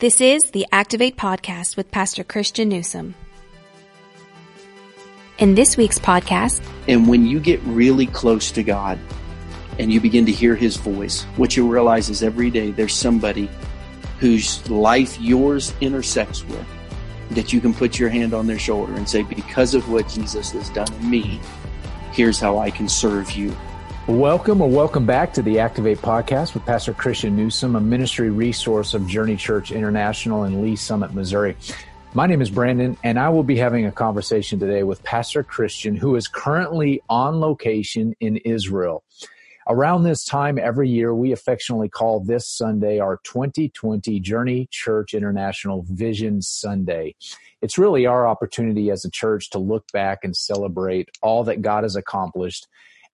This is the Activate Podcast with Pastor Christian Newsom. In this week's podcast, and when you get really close to God and you begin to hear His voice, what you realize is every day there's somebody whose life yours intersects with that you can put your hand on their shoulder and say, because of what Jesus has done in me, here's how I can serve you. Welcome or welcome back to the Activate Podcast with Pastor Christian Newsom, a ministry resource of Journey Church International in Lee's Summit, Missouri. My name is Brandon, and I will be having a conversation today with Pastor Christian, who is currently on location in Israel. Around this time every year, we affectionately call this Sunday our 2020 Journey Church International Vision Sunday. It's really our opportunity as a church to look back and celebrate all that God has accomplished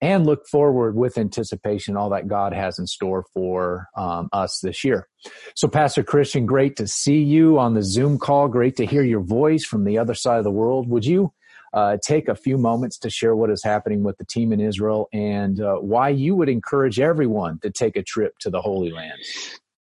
and look forward with anticipation all that God has in store for um, us this year. So, Pastor Christian, great to see you on the Zoom call. Great to hear your voice from the other side of the world. Would you uh, take a few moments to share what is happening with the team in Israel and uh, why you would encourage everyone to take a trip to the Holy Land?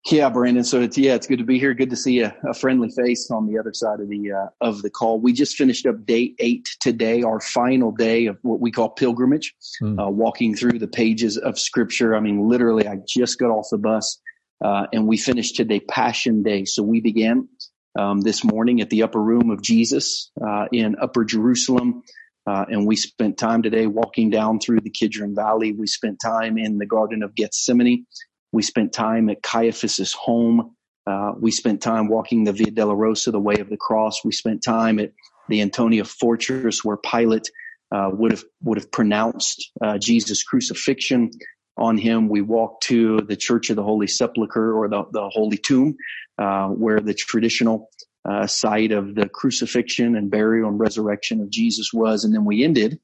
Yeah, Brandon. So it's yeah, it's good to be here. Good to see a, a friendly face on the other side of the uh, of the call. We just finished up day eight today, our final day of what we call pilgrimage, mm. uh, walking through the pages of Scripture. I mean, literally, I just got off the bus uh, and we finished today Passion Day. So we began um, this morning at the upper room of Jesus uh, in Upper Jerusalem. Uh, and we spent time today walking down through the Kidron Valley. We spent time in the Garden of Gethsemane. We spent time at Caiaphas's home. Uh, we spent time walking the Via Dolorosa, the way of the cross. We spent time at the Antonia Fortress, where Pilate uh, would have would have pronounced uh, Jesus' crucifixion on him. We walked to the Church of the Holy Sepulchre, or the, the Holy Tomb, uh, where the traditional uh, site of the crucifixion and burial and resurrection of Jesus was, and then we ended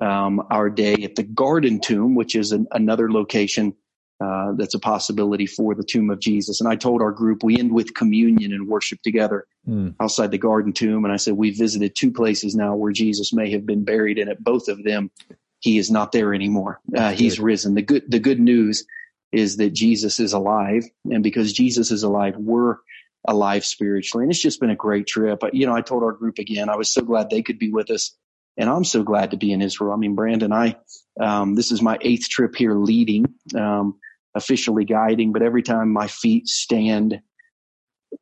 um, our day at the Garden Tomb, which is an, another location uh, that's a possibility for the tomb of Jesus. And I told our group we end with communion and worship together mm. outside the garden tomb. And I said, we visited two places now where Jesus may have been buried. And at both of them, he is not there anymore. Uh, he's risen. The good, the good news is that Jesus is alive. And because Jesus is alive, we're alive spiritually. And it's just been a great trip. You know, I told our group again, I was so glad they could be with us. And I'm so glad to be in Israel. I mean, Brandon, I, um, this is my eighth trip here leading. Um, officially guiding, but every time my feet stand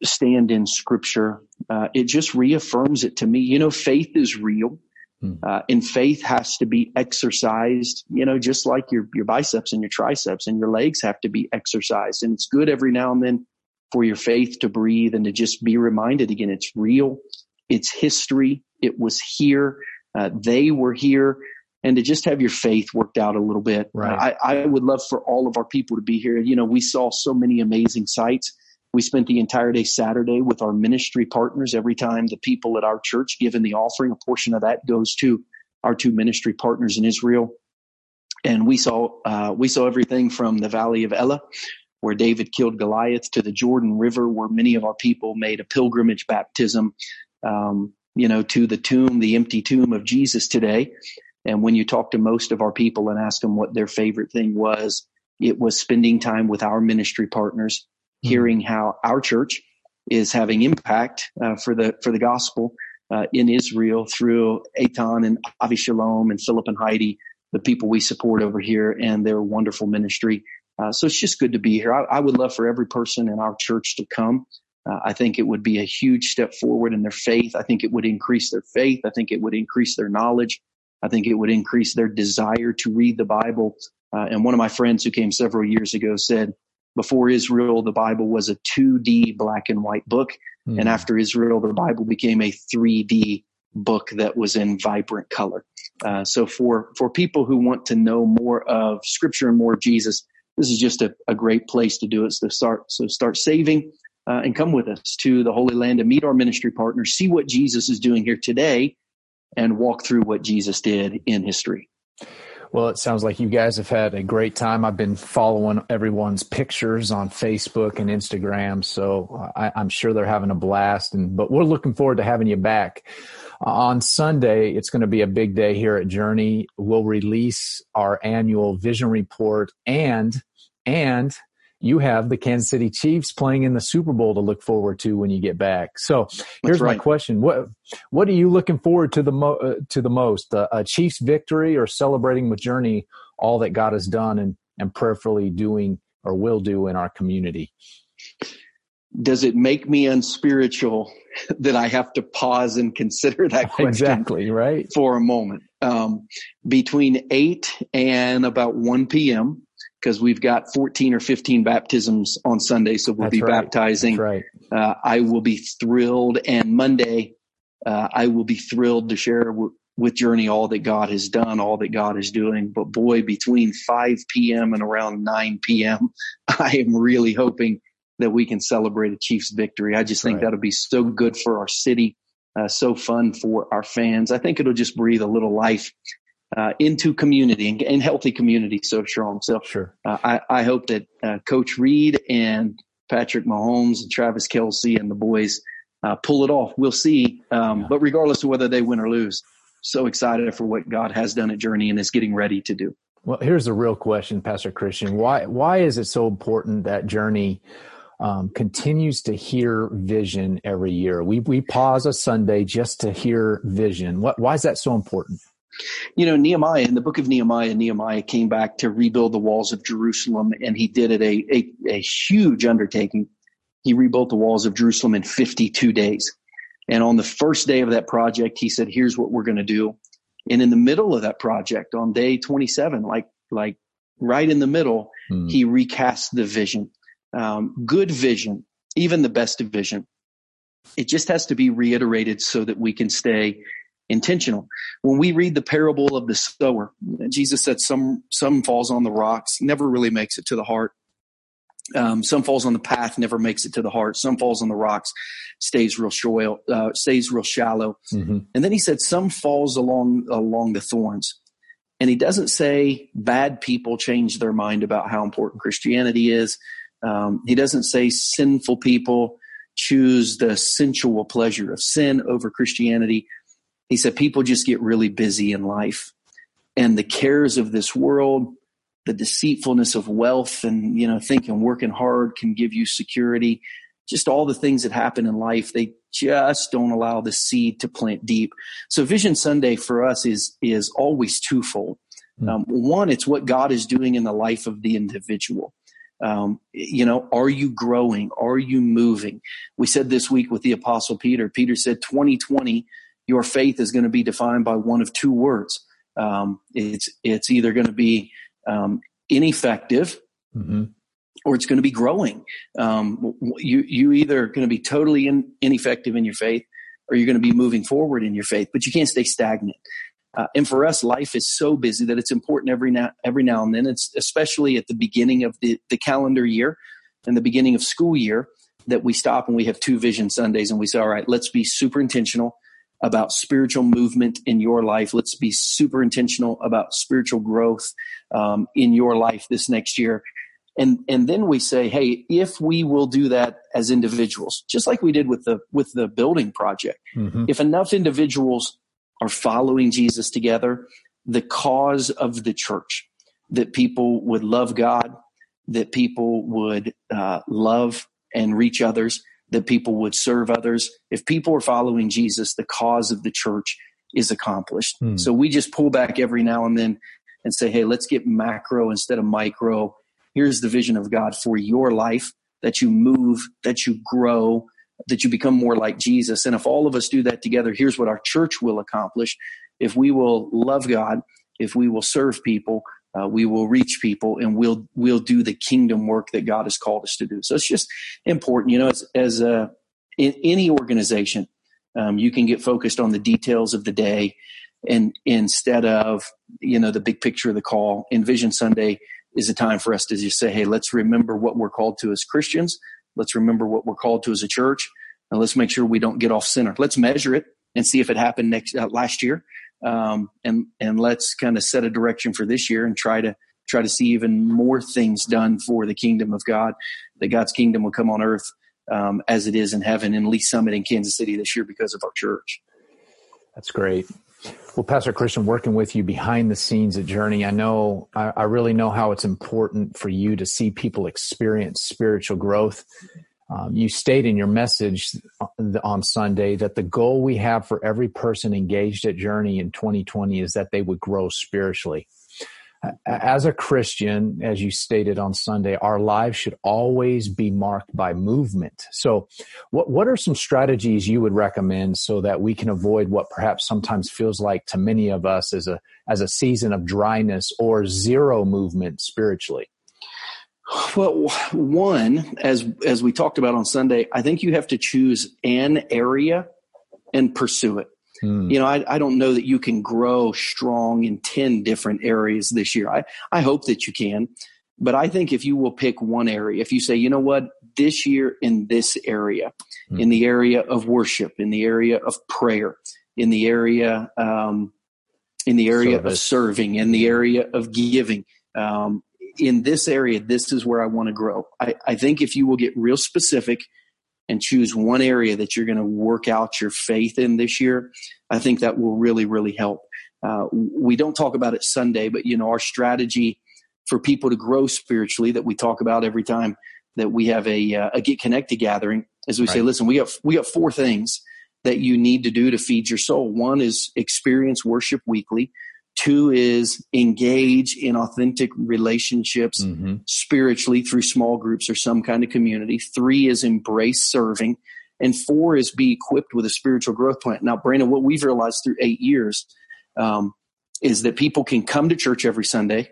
stand in scripture, uh, it just reaffirms it to me. You know, faith is real. Hmm. Uh, and faith has to be exercised, you know, just like your, your biceps and your triceps and your legs have to be exercised. And it's good every now and then for your faith to breathe and to just be reminded again, it's real. It's history. It was here. Uh, they were here and to just have your faith worked out a little bit. Right. I, I would love for all of our people to be here. You know, we saw so many amazing sights. We spent the entire day Saturday with our ministry partners. Every time the people at our church give in the offering, a portion of that goes to our two ministry partners in Israel. And we saw uh, we saw everything from the Valley of Elah, where David killed Goliath, to the Jordan River, where many of our people made a pilgrimage baptism. Um, you know, to the tomb, the empty tomb of Jesus today. And when you talk to most of our people and ask them what their favorite thing was, it was spending time with our ministry partners, mm-hmm. hearing how our church is having impact uh, for the for the gospel uh, in Israel through Eitan and Avi Shalom and Philip and Heidi, the people we support over here, and their wonderful ministry. Uh, so it's just good to be here. I, I, would love for every person in our church to come. Uh, I think it would be a huge step forward in their faith. I think it would increase their faith. I think it would increase their knowledge. I think it would increase their desire to read the Bible. Uh, and one of my friends who came several years ago said, before Israel, the Bible was a 2D black and white book. Mm. And after Israel, the Bible became a 3D book that was in vibrant color. Uh, so for, for people who want to know more of scripture and more of Jesus, this is just a, a great place to do it. So start, so start saving uh, and come with us to the Holy Land and meet our ministry partners, see what Jesus is doing here today and walk through what Jesus did in history. Well, it sounds like you guys have had a great time. I've been following everyone's pictures on Facebook and Instagram, so I, am sure they're having a blast. And but we're looking forward to having you back uh, on Sunday. It's going to be a big day here at Journey. We'll release our annual vision report and and you have the Kansas City Chiefs playing in the Super Bowl to look forward to when you get back. So here's right. my question: what what are you looking forward to the mo- uh, to the most? Uh, a Chiefs victory or celebrating with Journey all that God has done and and prayerfully doing or will do in our community? Does it make me unspiritual that I have to pause and consider that question exactly right for a moment? Um, between eight and about one p.m because we've got 14 or 15 baptisms on Sunday. So we'll That's be right. baptizing. Right. Uh, I will be thrilled. And Monday, uh, I will be thrilled to share w- with Journey all that God has done, all that God is doing. But boy, between 5 p.m. and around 9 p.m., I am really hoping that we can celebrate a Chiefs victory. I just think right. that'll be so good for our city. Uh, so fun for our fans. I think it'll just breathe a little life uh, into community and, and, healthy community so strong. So sure. Uh, I, I, hope that uh, Coach Reid and Patrick Mahomes and Travis Kelce and the boys uh, pull it off. We'll see. Um, yeah. But regardless of whether they win or lose, so excited for what God has done at Journey and is getting ready to do. Well, here's the real question, Pastor Christian. Why why is it so important that Journey um, continues to hear vision every year? We we pause a Sunday just to hear vision. What why is that so important? You know, Nehemiah, in the book of Nehemiah, Nehemiah came back to rebuild the walls of Jerusalem and he did it a, a, a huge undertaking. He rebuilt the walls of Jerusalem in 52 days. And on the first day of that project, he said, here's what we're going to do. And in the middle of that project on day 27, like, like right in the middle, hmm. he recast the vision. Um, good vision, even the best of vision. It just has to be reiterated so that we can stay intentional. When we read the parable of the sower, Jesus said some some falls on the rocks, never really makes it to the heart. Um, some falls on the path, never makes it to the heart. Some falls on the rocks, stays real shallow. Uh, stays real shallow. Mm-hmm. And then he said some falls along along the thorns. And he doesn't say bad people change their mind about how important Christianity is. Um, he doesn't say sinful people choose the sensual pleasure of sin over Christianity. He said people just get really busy in life and the cares of this world, the deceitfulness of wealth and, you know, thinking working hard can give you security. Just all the things that happen in life, they just don't allow the seed to plant deep. So Vision Sunday for us is, is always twofold. Hmm. Um, one, it's what God is doing in the life of the individual. Um, you know, are you growing? Are you moving? We said this week with the apostle Peter, Peter said 2020 your faith is going to be defined by one of two words. Um, it's it's either going to be um, ineffective, mm-hmm. or it's going to be growing. Um, you you either going to be totally in, ineffective in your faith, or you're going to be moving forward in your faith. But you can't stay stagnant. Uh, and for us, life is so busy that it's important every now every now and then. It's especially at the beginning of the, the calendar year and the beginning of school year that we stop and we have two vision Sundays and we say, all right, let's be super intentional about spiritual movement in your life. Let's be super intentional about spiritual growth um, in your life this next year. And, and then we say, hey, if we will do that as individuals, just like we did with the, with the building project, mm-hmm. if enough individuals are following Jesus together, the cause of the church, that people would love God, that people would uh, love and reach others, that people would serve others. If people are following Jesus, the cause of the church is accomplished. Hmm. So we just pull back every now and then and say, hey, let's get macro instead of micro. Here's the vision of God for your life that you move, that you grow, that you become more like Jesus. And if all of us do that together, here's what our church will accomplish. If we will love God, if we will serve people, uh, we will reach people and we'll we'll do the kingdom work that God has called us to do. So it's just important, you know, as as a in any organization, um, you can get focused on the details of the day, and instead of you know the big picture of the call. Envision Sunday is a time for us to just say, hey, let's remember what we're called to as Christians. Let's remember what we're called to as a church, and let's make sure we don't get off center. Let's measure it and see if it happened next uh, last year um, and and let's kind of set a direction for this year and try to try to see even more things done for the kingdom of God. That God's kingdom will come on earth um, as it is in heaven in Lee's Summit in Kansas City this year because of our church. That's great. Well, Pastor Christian, working with you behind the scenes at Journey, I know, I, I really know how it's important for you to see people experience spiritual growth. Um, you state in your message on Sunday that the goal we have for every person engaged at Journey in 2020 is that they would grow spiritually as a Christian, as you stated on Sunday, our lives should always be marked by movement. So, what, what are some strategies you would recommend so that we can avoid what perhaps sometimes feels like to many of us as a, as a season of dryness or zero movement spiritually? Well, one, as as we talked about on Sunday, I think you have to choose an area and pursue it. Hmm. You know, I, I don't know that you can grow strong in 10 different areas this year. I, I hope that you can. But I think if you will pick one area, if you say, you know what, this year in this area, hmm. in the area of worship, in the area of prayer, in the area, um, in the area Service. of serving, in the area of giving, um, in this area, this is where I want to grow. I, I think if you will get real specific and choose one area that you're going to work out your faith in this year, I think that will really, really help. Uh, we don't talk about it Sunday, but you know, our strategy for people to grow spiritually that we talk about every time that we have a, uh, a get connected gathering is we right. say, listen, we got, we got four things that you need to do to feed your soul. One is experience worship weekly. Two is engage in authentic relationships mm-hmm. spiritually through small groups or some kind of community. Three is embrace serving. And four is be equipped with a spiritual growth plan. Now, Brandon, what we've realized through eight years um, is that people can come to church every Sunday,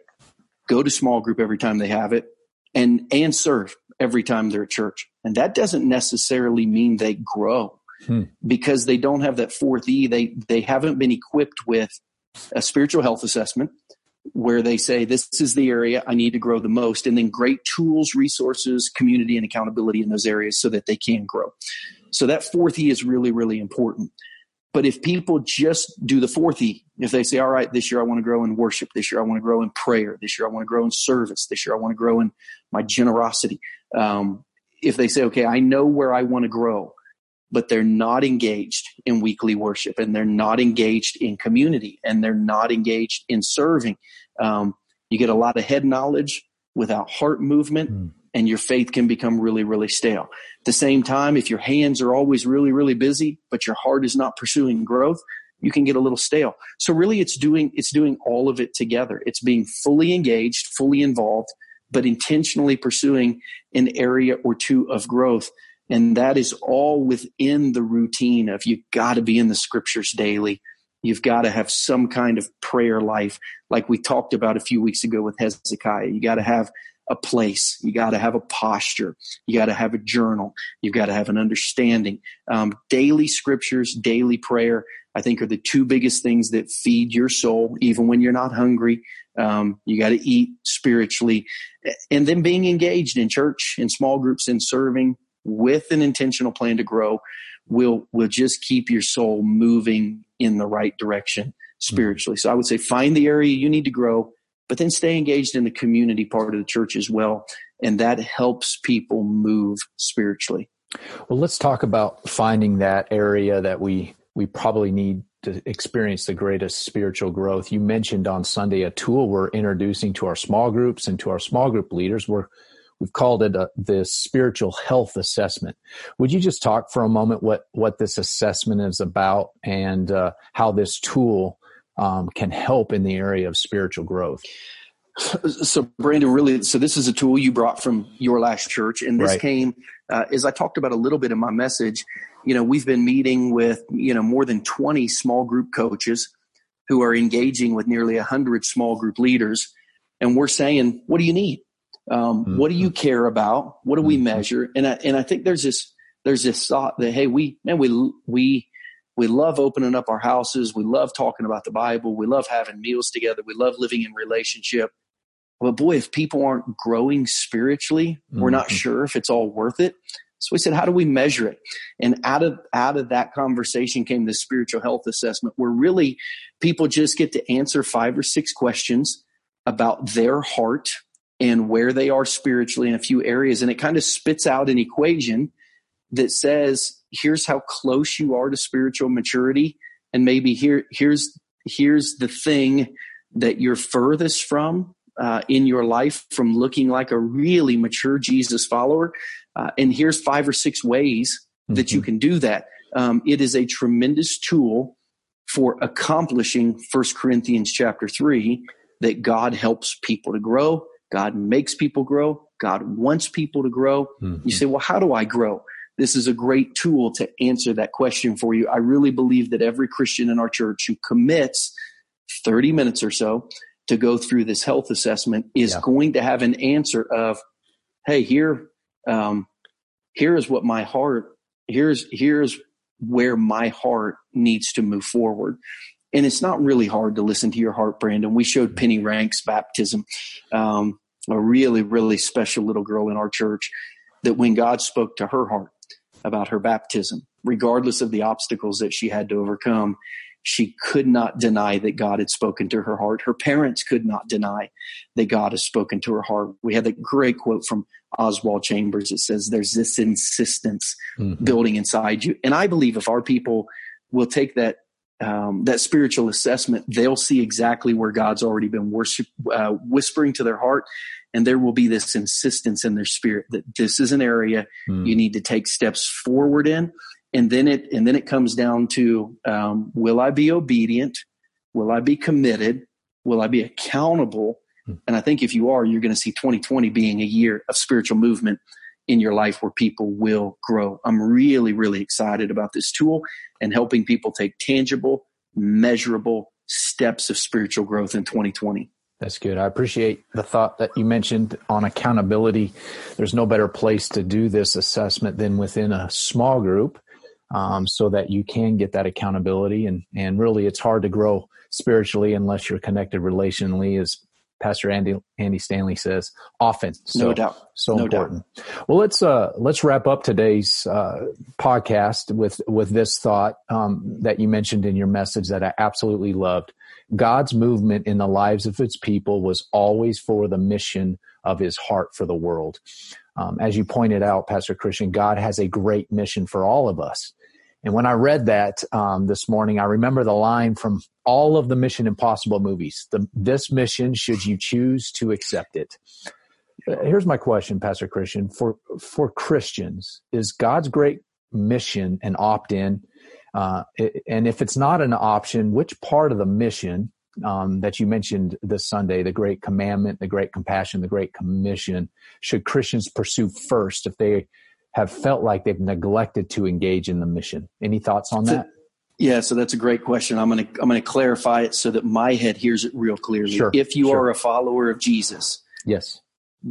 go to small group every time they have it, and and serve every time they're at church. And that doesn't necessarily mean they grow hmm. because they don't have that fourth E. They they haven't been equipped with a spiritual health assessment where they say this is the area I need to grow the most, and then great tools, resources, community, and accountability in those areas so that they can grow. So that fourth E is really, really important. But if people just do the fourth E, if they say, all right, this year I want to grow in worship, this year I want to grow in prayer, this year I want to grow in service, this year I want to grow in my generosity. Um, if they say, okay, I know where I want to grow, but they're not engaged in weekly worship and they're not engaged in community and they're not engaged in serving. Um, you get a lot of head knowledge without heart movement mm. and your faith can become really, really stale. At the same time, if your hands are always really, really busy, but your heart is not pursuing growth, you can get a little stale. So really it's doing, it's doing all of it together. It's being fully engaged, fully involved, but intentionally pursuing an area or two of growth and that is all within the routine of you've got to be in the scriptures daily. You've got to have some kind of prayer life, like we talked about a few weeks ago with Hezekiah. You got to have a place. You got to have a posture. You got to have a journal. You've got to have an understanding. Um, daily scriptures, daily prayer, I think are the two biggest things that feed your soul, even when you're not hungry. Um, you got to eat spiritually. And then being engaged in church, in small groups, in serving, with an intentional plan to grow will will just keep your soul moving in the right direction spiritually. So I would say find the area you need to grow, but then stay engaged in the community part of the church as well. And that helps people move spiritually. Well, let's talk about finding that area that we we probably need to experience the greatest spiritual growth. You mentioned on Sunday a tool we're introducing to our small groups and to our small group leaders. We're We've called it a, the spiritual health assessment. Would you just talk for a moment what what this assessment is about and uh, how this tool um, can help in the area of spiritual growth? So, Brandon, really, so this is a tool you brought from your last church, and this right. came uh, as I talked about a little bit in my message. You know, we've been meeting with you know more than twenty small group coaches who are engaging with nearly hundred small group leaders, and we're saying, "What do you need? Um, mm-hmm. What do you care about? What do we mm-hmm. measure? And I, and I think there's this there's this thought that hey, we man, we we we love opening up our houses. We love talking about the Bible. We love having meals together. We love living in relationship. But boy, if people aren't growing spiritually, mm-hmm. we're not mm-hmm. sure if it's all worth it. So we said, how do we measure it? And out of out of that conversation came the spiritual health assessment, where really people just get to answer five or six questions about their heart and where they are spiritually in a few areas. And it kind of spits out an equation that says, here's how close you are to spiritual maturity. And maybe here, here's here's the thing that you're furthest from uh, in your life from looking like a really mature Jesus follower. Uh, and here's five or six ways that mm-hmm. you can do that. Um, it is a tremendous tool for accomplishing First Corinthians chapter three that God helps people to grow. God makes people grow. God wants people to grow. Mm-hmm. You say, well, how do I grow? This is a great tool to answer that question for you. I really believe that every Christian in our church who commits 30 minutes or so to go through this health assessment is yeah. going to have an answer of, hey, here, um, here is what my heart, here's, here's where my heart needs to move forward. And it's not really hard to listen to your heart, Brandon. We showed Penny Rank's baptism, um, a really, really special little girl in our church that when God spoke to her heart about her baptism, regardless of the obstacles that she had to overcome, she could not deny that God had spoken to her heart. Her parents could not deny that God has spoken to her heart. We had that great quote from Oswald Chambers. It says, There's this insistence mm-hmm. building inside you. And I believe if our people will take that um, that spiritual assessment, they'll see exactly where God's already been worship, uh, whispering to their heart, and there will be this insistence in their spirit that this is an area mm. you need to take steps forward in. And then it and then it comes down to um, will i be obedient? Will i be committed? Will i be accountable? Hmm. and i think if you are you're going to see 2020 being a year of spiritual movement in your life where people will grow i'm really really excited about this tool and helping people take tangible measurable steps of spiritual growth in 2020 that's good. I appreciate the thought that you mentioned on accountability. There's no better place to do this assessment than within a small group um, so that you can get that accountability. And, and really, it's hard to grow spiritually unless you're connected relationally, as Pastor Andy Andy Stanley says often. So, no doubt. So no important. Doubt. Well, let's uh, let's wrap up today's uh, podcast with with this thought um, that you mentioned in your message that I absolutely loved. God's movement in the lives of His people was always for the mission of His heart for the world. Um, as you pointed out, Pastor Christian, God has a great mission for all of us. And when I read that um, this morning, I remember the line from all of the Mission Impossible movies. The, this mission, should you choose to accept it. Uh, here's my question, Pastor Christian. For for Christians, is God's great mission an opt-in? Uh, and if it's not an option, which part of the mission um, that you mentioned this Sunday, the Great Commandment, the Great Compassion, the Great Commission, should Christians pursue first if they have felt like they've neglected to engage in the mission? Any thoughts on that? Yeah, so that's a great question. I'm going to I'm going to clarify it so that my head hears it real clearly. Sure, if you sure. are a follower of Jesus, yes,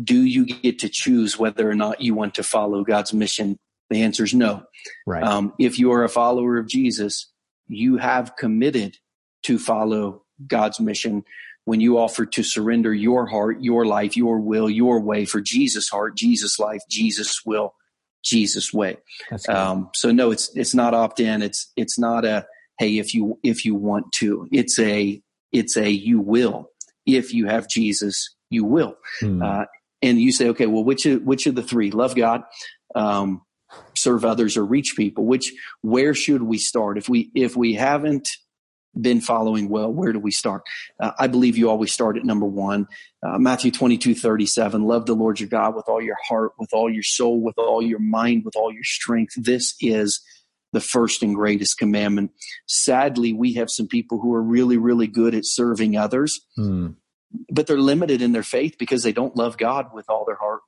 do you get to choose whether or not you want to follow God's mission? The answer is no. Right. Um, if you are a follower of Jesus, you have committed to follow God's mission when you offer to surrender your heart, your life, your will, your way for Jesus' heart, Jesus' life, Jesus' will, Jesus' way. Um, so no, it's it's not opt in. It's it's not a hey if you if you want to. It's a it's a you will if you have Jesus, you will. Hmm. Uh, and you say, okay, well, which of, which of the three? Love God, um, serve others, or reach people. Which where should we start? If we if we haven't been following well, where do we start? Uh, I believe you always start at number one. Uh, Matthew 22, 37, love the Lord your God with all your heart, with all your soul, with all your mind, with all your strength. This is the first and greatest commandment. Sadly, we have some people who are really, really good at serving others, hmm. but they're limited in their faith because they don't love God with all their heart,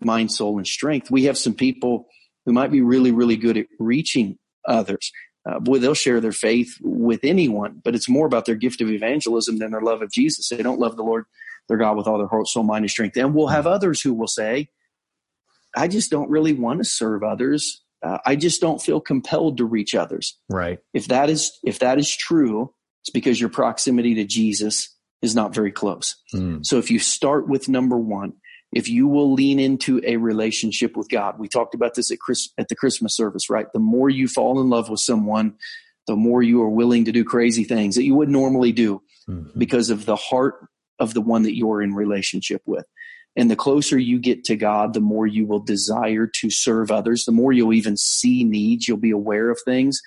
mind, soul, and strength. We have some people who might be really, really good at reaching others, uh, boy, they'll share their faith with anyone, but it's more about their gift of evangelism than their love of Jesus. They don't love the Lord, their God, with all their heart, soul, mind, and strength. And we'll have others who will say, I just don't really want to serve others. Uh, I just don't feel compelled to reach others. Right. If that is if that is true, it's because your proximity to Jesus is not very close. Mm. So if you start with number one, if you will lean into a relationship with God. We talked about this at Chris, at the Christmas service, right? The more you fall in love with someone, the more you are willing to do crazy things that you would normally do mm-hmm. because of the heart of the one that you're in relationship with. And the closer you get to God, the more you will desire to serve others, the more you'll even see needs, you'll be aware of things.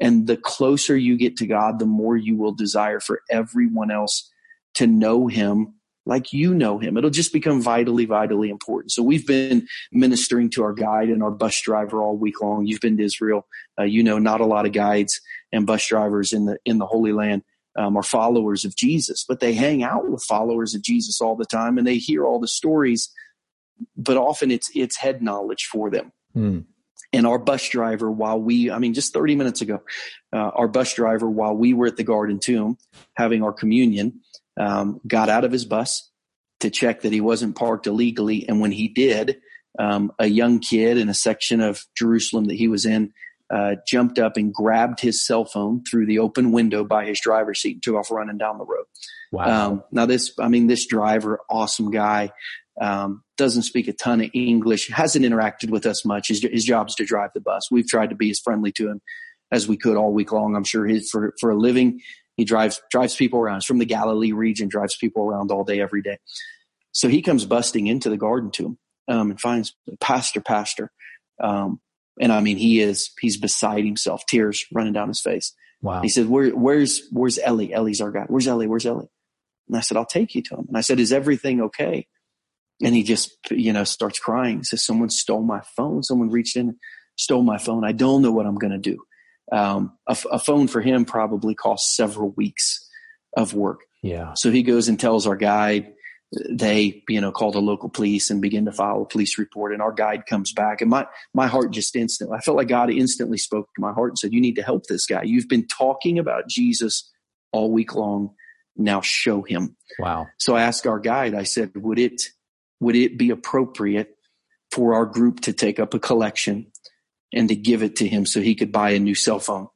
And the closer you get to God, the more you will desire for everyone else to know him like you know him. It'll just become vitally, vitally important. So we've been ministering to our guide and our bus driver all week long. You've been to Israel. Uh, you know, not a lot of guides and bus drivers in the, in the Holy Land. Um, are followers of Jesus, but they hang out with followers of Jesus all the time and they hear all the stories, but often it's, it's head knowledge for them. Mm. And our bus driver, while we, I mean, just 30 minutes ago, uh, our bus driver, while we were at the Garden Tomb having our communion, um, got out of his bus to check that he wasn't parked illegally. And when he did, um, a young kid in a section of Jerusalem that he was in uh, jumped up and grabbed his cell phone through the open window by his driver's seat and took off running down the road. Wow. Um, now this, I mean, this driver, awesome guy, um, doesn't speak a ton of English, hasn't interacted with us much. His, his job's to drive the bus. We've tried to be as friendly to him as we could all week long. I'm sure his, for, for a living, he drives drives people around. He's from the Galilee region, drives people around all day, every day. So he comes busting into the Garden Tomb um, and finds Pastor, Pastor. Um, and I mean, he is he's beside himself, tears running down his face. Wow. He said, Where, "Where's where's Ellie? Ellie's our guy. Where's Ellie? Where's Ellie?" And I said, "I'll take you to him." And I said, "Is everything okay?" And he just you know starts crying. He says, "Someone stole my phone. Someone reached in, stole my phone. I don't know what I'm going to do." Um, a, a phone for him probably costs several weeks of work. Yeah. So he goes and tells our guide, they, you know, call the local police and begin to file a police report. And our guide comes back and my, my heart just instantly, I felt like God instantly spoke to my heart and said, you need to help this guy. You've been talking about Jesus all week long. Now show him. Wow. So I asked our guide, I said, would it, would it be appropriate for our group to take up a collection and to give it to him so he could buy a new cell phone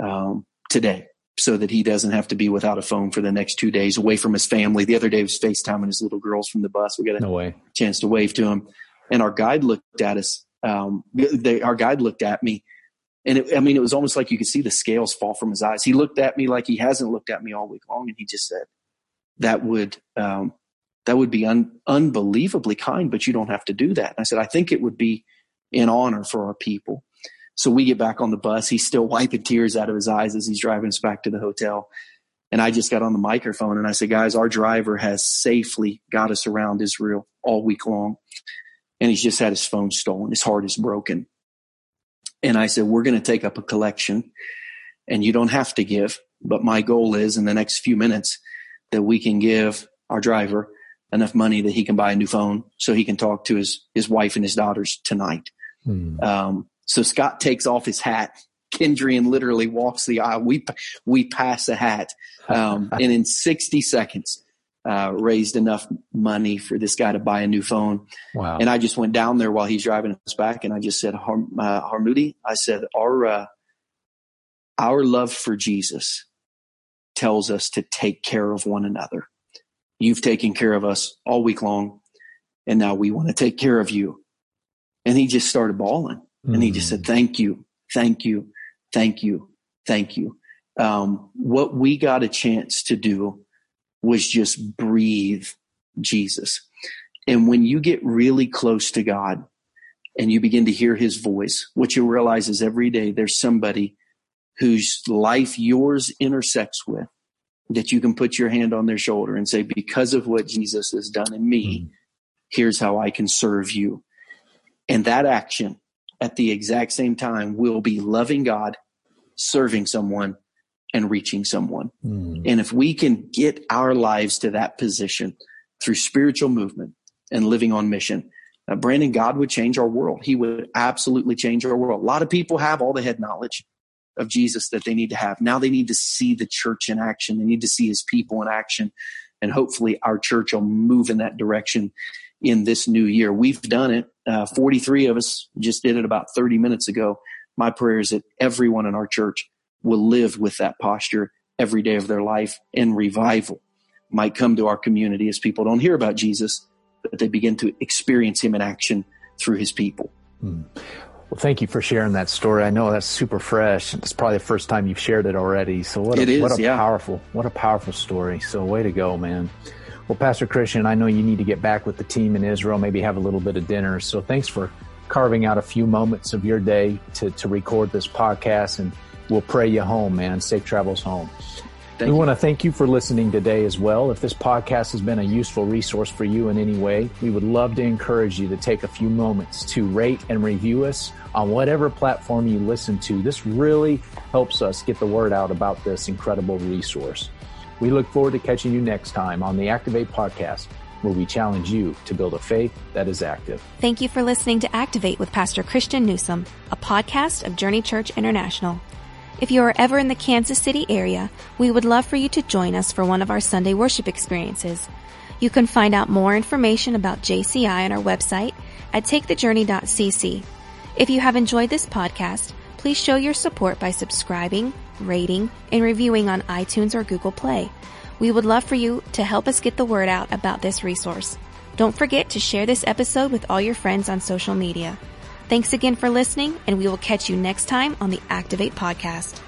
um, today so that he doesn't have to be without a phone for the next two days away from his family. The other day was FaceTiming his little girls from the bus. We got a no chance to wave to him. And our guide looked at us. Um, they, our guide looked at me and it, I mean, it was almost like you could see the scales fall from his eyes. He looked at me like he hasn't looked at me all week long. And he just said, that would, um, that would be un- unbelievably kind, but you don't have to do that. And I said, I think it would be in honor for our people. So we get back on the bus. He's still wiping tears out of his eyes as he's driving us back to the hotel. And I just got on the microphone and I said, guys, our driver has safely got us around Israel all week long. And he's just had his phone stolen. His heart is broken. And I said, we're going to take up a collection and you don't have to give. But my goal is in the next few minutes that we can give our driver enough money that he can buy a new phone so he can talk to his, his wife and his daughters tonight. Hmm. Um, so Scott takes off his hat. Kendrian literally walks the aisle. We, we pass a hat. Um, and in 60 seconds, uh, raised enough money for this guy to buy a new phone. Wow. And I just went down there while he's driving us back and I just said, Har- uh, Harmudi, I said, our, uh, our love for Jesus tells us to take care of one another. You've taken care of us all week long, and now we want to take care of you. And he just started bawling. Mm. And he just said, Thank you, thank you, thank you, thank you. Um, what we got a chance to do was just breathe Jesus. And when you get really close to God and you begin to hear his voice, what you realize is every day there's somebody whose life yours intersects with that you can put your hand on their shoulder and say, because of what Jesus has done in me, mm. here's how I can serve you. And that action at the exact same time will be loving God, serving someone, and reaching someone. Mm. And if we can get our lives to that position through spiritual movement and living on mission, uh, Brandon, God would change our world. He would absolutely change our world. A lot of people have all the head knowledge of Jesus that they need to have. Now they need to see the church in action. They need to see his people in action. And hopefully our church will move in that direction in this new year. We've done it. Uh, 43 of us just did it about 30 minutes ago. My prayer is that everyone in our church will live with that posture every day of their life and revival might come to our community as people don't hear about Jesus, but they begin to experience him in action through his people. Hmm. Well, thank you for sharing that story. I know that's super fresh. It's probably the first time you've shared it already. So what a, is, what a yeah. powerful, what a powerful story. So way to go, man. Well, Pastor Christian, I know you need to get back with the team in Israel, maybe have a little bit of dinner. So thanks for carving out a few moments of your day to, to record this podcast and we'll pray you home, man. Safe travels home. Thank we you. want to thank you for listening today as well. If this podcast has been a useful resource for you in any way, we would love to encourage you to take a few moments to rate and review us on whatever platform you listen to. This really helps us get the word out about this incredible resource. We look forward to catching you next time on the Activate podcast, where we challenge you to build a faith that is active. Thank you for listening to Activate with Pastor Christian Newsom, a podcast of Journey Church International. If you are ever in the Kansas City area, we would love for you to join us for one of our Sunday worship experiences. You can find out more information about JCI on our website at takethejourney.cc. If you have enjoyed this podcast, please show your support by subscribing, rating, and reviewing on iTunes or Google Play. We would love for you to help us get the word out about this resource. Don't forget to share this episode with all your friends on social media. Thanks again for listening, and we will catch you next time on the Activate Podcast.